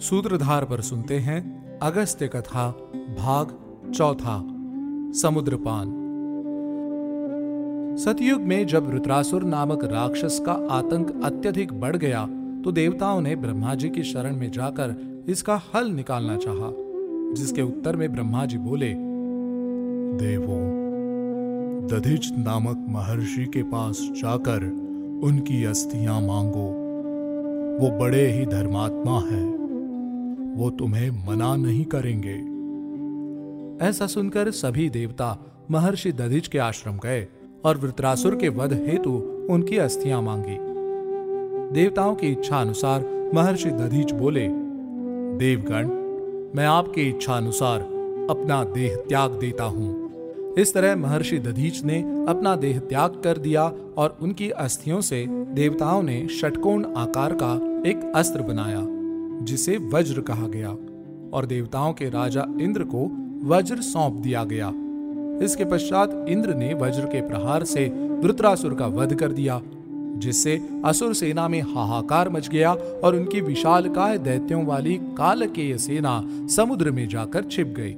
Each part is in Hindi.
सूत्रधार पर सुनते हैं अगस्त्य कथा भाग चौथा समुद्रपान। सतयुग में जब रुद्रासुर नामक राक्षस का आतंक अत्यधिक बढ़ गया तो देवताओं ने ब्रह्मा जी की शरण में जाकर इसका हल निकालना चाहा, जिसके उत्तर में ब्रह्मा जी बोले देवो दधिच नामक महर्षि के पास जाकर उनकी अस्थियाँ मांगो। वो बड़े ही धर्मात्मा है। वो तुम्हें मना नहीं करेंगे। ऐसा सुनकर सभी देवता महर्षि दधिच के आश्रम गए और वृत्रासुर के वध हेतु उनकी अस्थियाँ मांगी। देवताओं की इच्छा अनुसार महर्षि दधीच बोले, देवगण, मैं आपकी इच्छा अनुसार अपना देह त्याग देता हूँ। इस तरह महर्षि दधीच ने अपना देह त्याग कर दिया और उनकी अस्थियों से देवताओं ने षटकोण आकार का एक अस्त्र बनाया। जिसे वज्र कहा गया, और देवताओं के राजा इंद्र को वज्र सौंप दिया गया। इसके पश्चात इंद्र ने वज्र के प्रहार से वृत्रासुर का वध कर दिया, जिससे असुर सेना में हाहाकार मच गया और उनकी विशाल काय दैत्यों वाली कालकेय सेना समुद्र में जाकर छिप गई।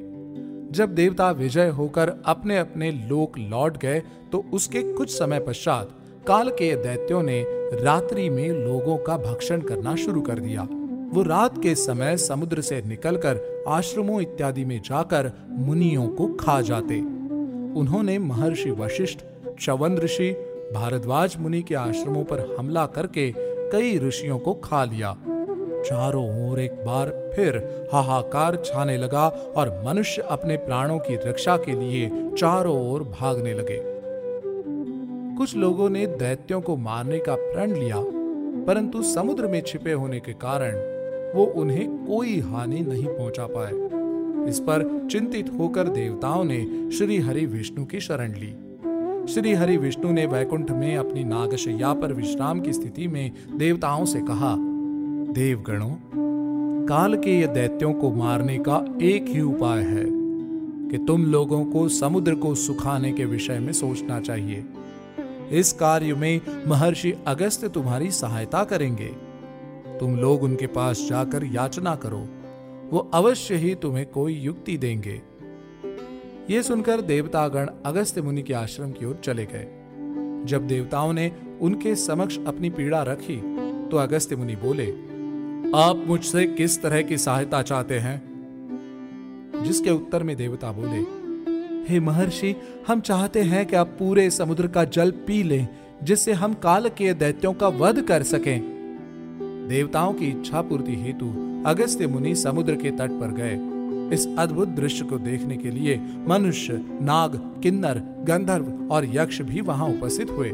जब देवता विजय होकर अपने अपने लोक लौट गए तो उसके कुछ समय पश्चात काल के दैत्यों ने रात्रि में लोगों का भक्षण करना शुरू कर दिया। वो रात के समय समुद्र से निकलकर आश्रमों इत्यादि में जाकर मुनियों को खा जाते। उन्होंने महर्षि वशिष्ठ चवन ऋषि, भारद्वाज मुनि के आश्रमों पर हमला करके कई ऋषियों को खा लिया। चारों ओर एक बार फिर हाहाकार छाने लगा और मनुष्य अपने प्राणों की रक्षा के लिए चारों ओर भागने लगे। कुछ लोगों ने दैत्यों को मारने का प्रण लिया, परंतु समुद्र में छिपे होने के कारण वो उन्हें कोई हानि नहीं पहुँचा पाए। इस पर चिंतित होकर देवताओं ने श्री हरि विष्णु की शरण ली। श्री हरि विष्णु ने वैकुंठ में अपनी नागशैया पर विश्राम की स्थिति में देवताओं से कहा, देवगणों, काल के ये दैत्यों को मारने का एक ही उपाय है, कि तुम लोगों को समुद्र को सुखाने के विषय में सोचना चाहिए। इस कार्य में महर्षि अगस्त तुम्हारी सहायता करेंगे। तुम लोग उनके पास जाकर याचना करो। वो अवश्य ही तुम्हें कोई युक्ति देंगे। ये सुनकर देवतागण अगस्त्य मुनि के आश्रम की ओर चले गए। जब देवताओं ने उनके समक्ष अपनी पीड़ा रखी तो अगस्त्य मुनि बोले, आप मुझसे किस तरह की सहायता चाहते हैं? जिसके उत्तर में देवता बोले, हे महर्षि, हम चाहते हैं कि आप पूरे समुद्र का जल पी लें, जिससे हम काल के दैत्यों का वध कर सकें। देवताओं की इच्छा पूर्ति हेतु अगस्त्य मुनि समुद्र के तट पर गए। इस अद्भुत दृश्य को देखने के लिए मनुष्य, नाग, किन्नर, गंधर्व और यक्ष भी वहाँ उपस्थित हुए।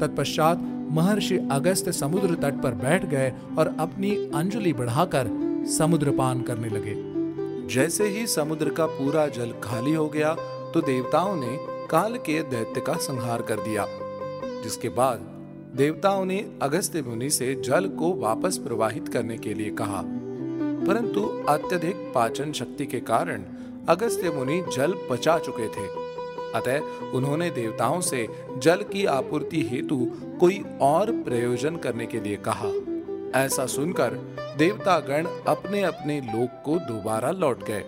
तत्पश्चात महर्षि अगस्त समुद्र तट पर बैठ गए और अपनी अंजलि बढ़ाकर समुद्र पान करने लगे। जैसे ही समुद्र का पूरा जल खाली हो गया तो देवताओं ने काल के दैत्य का संहार कर दिया, जिसके बाद देवताओं ने अगस्त्य मुनि से जल को वापस प्रवाहित करने के लिए कहा। परंतु अत्यधिक पाचन शक्ति के कारण अगस्त्य मुनि जल पचा चुके थे। अतः उन्होंने देवताओं से जल की आपूर्ति हेतु कोई और प्रयोजन करने के लिए कहा। ऐसा सुनकर देवतागण अपने अपने लोक को दोबारा लौट गए।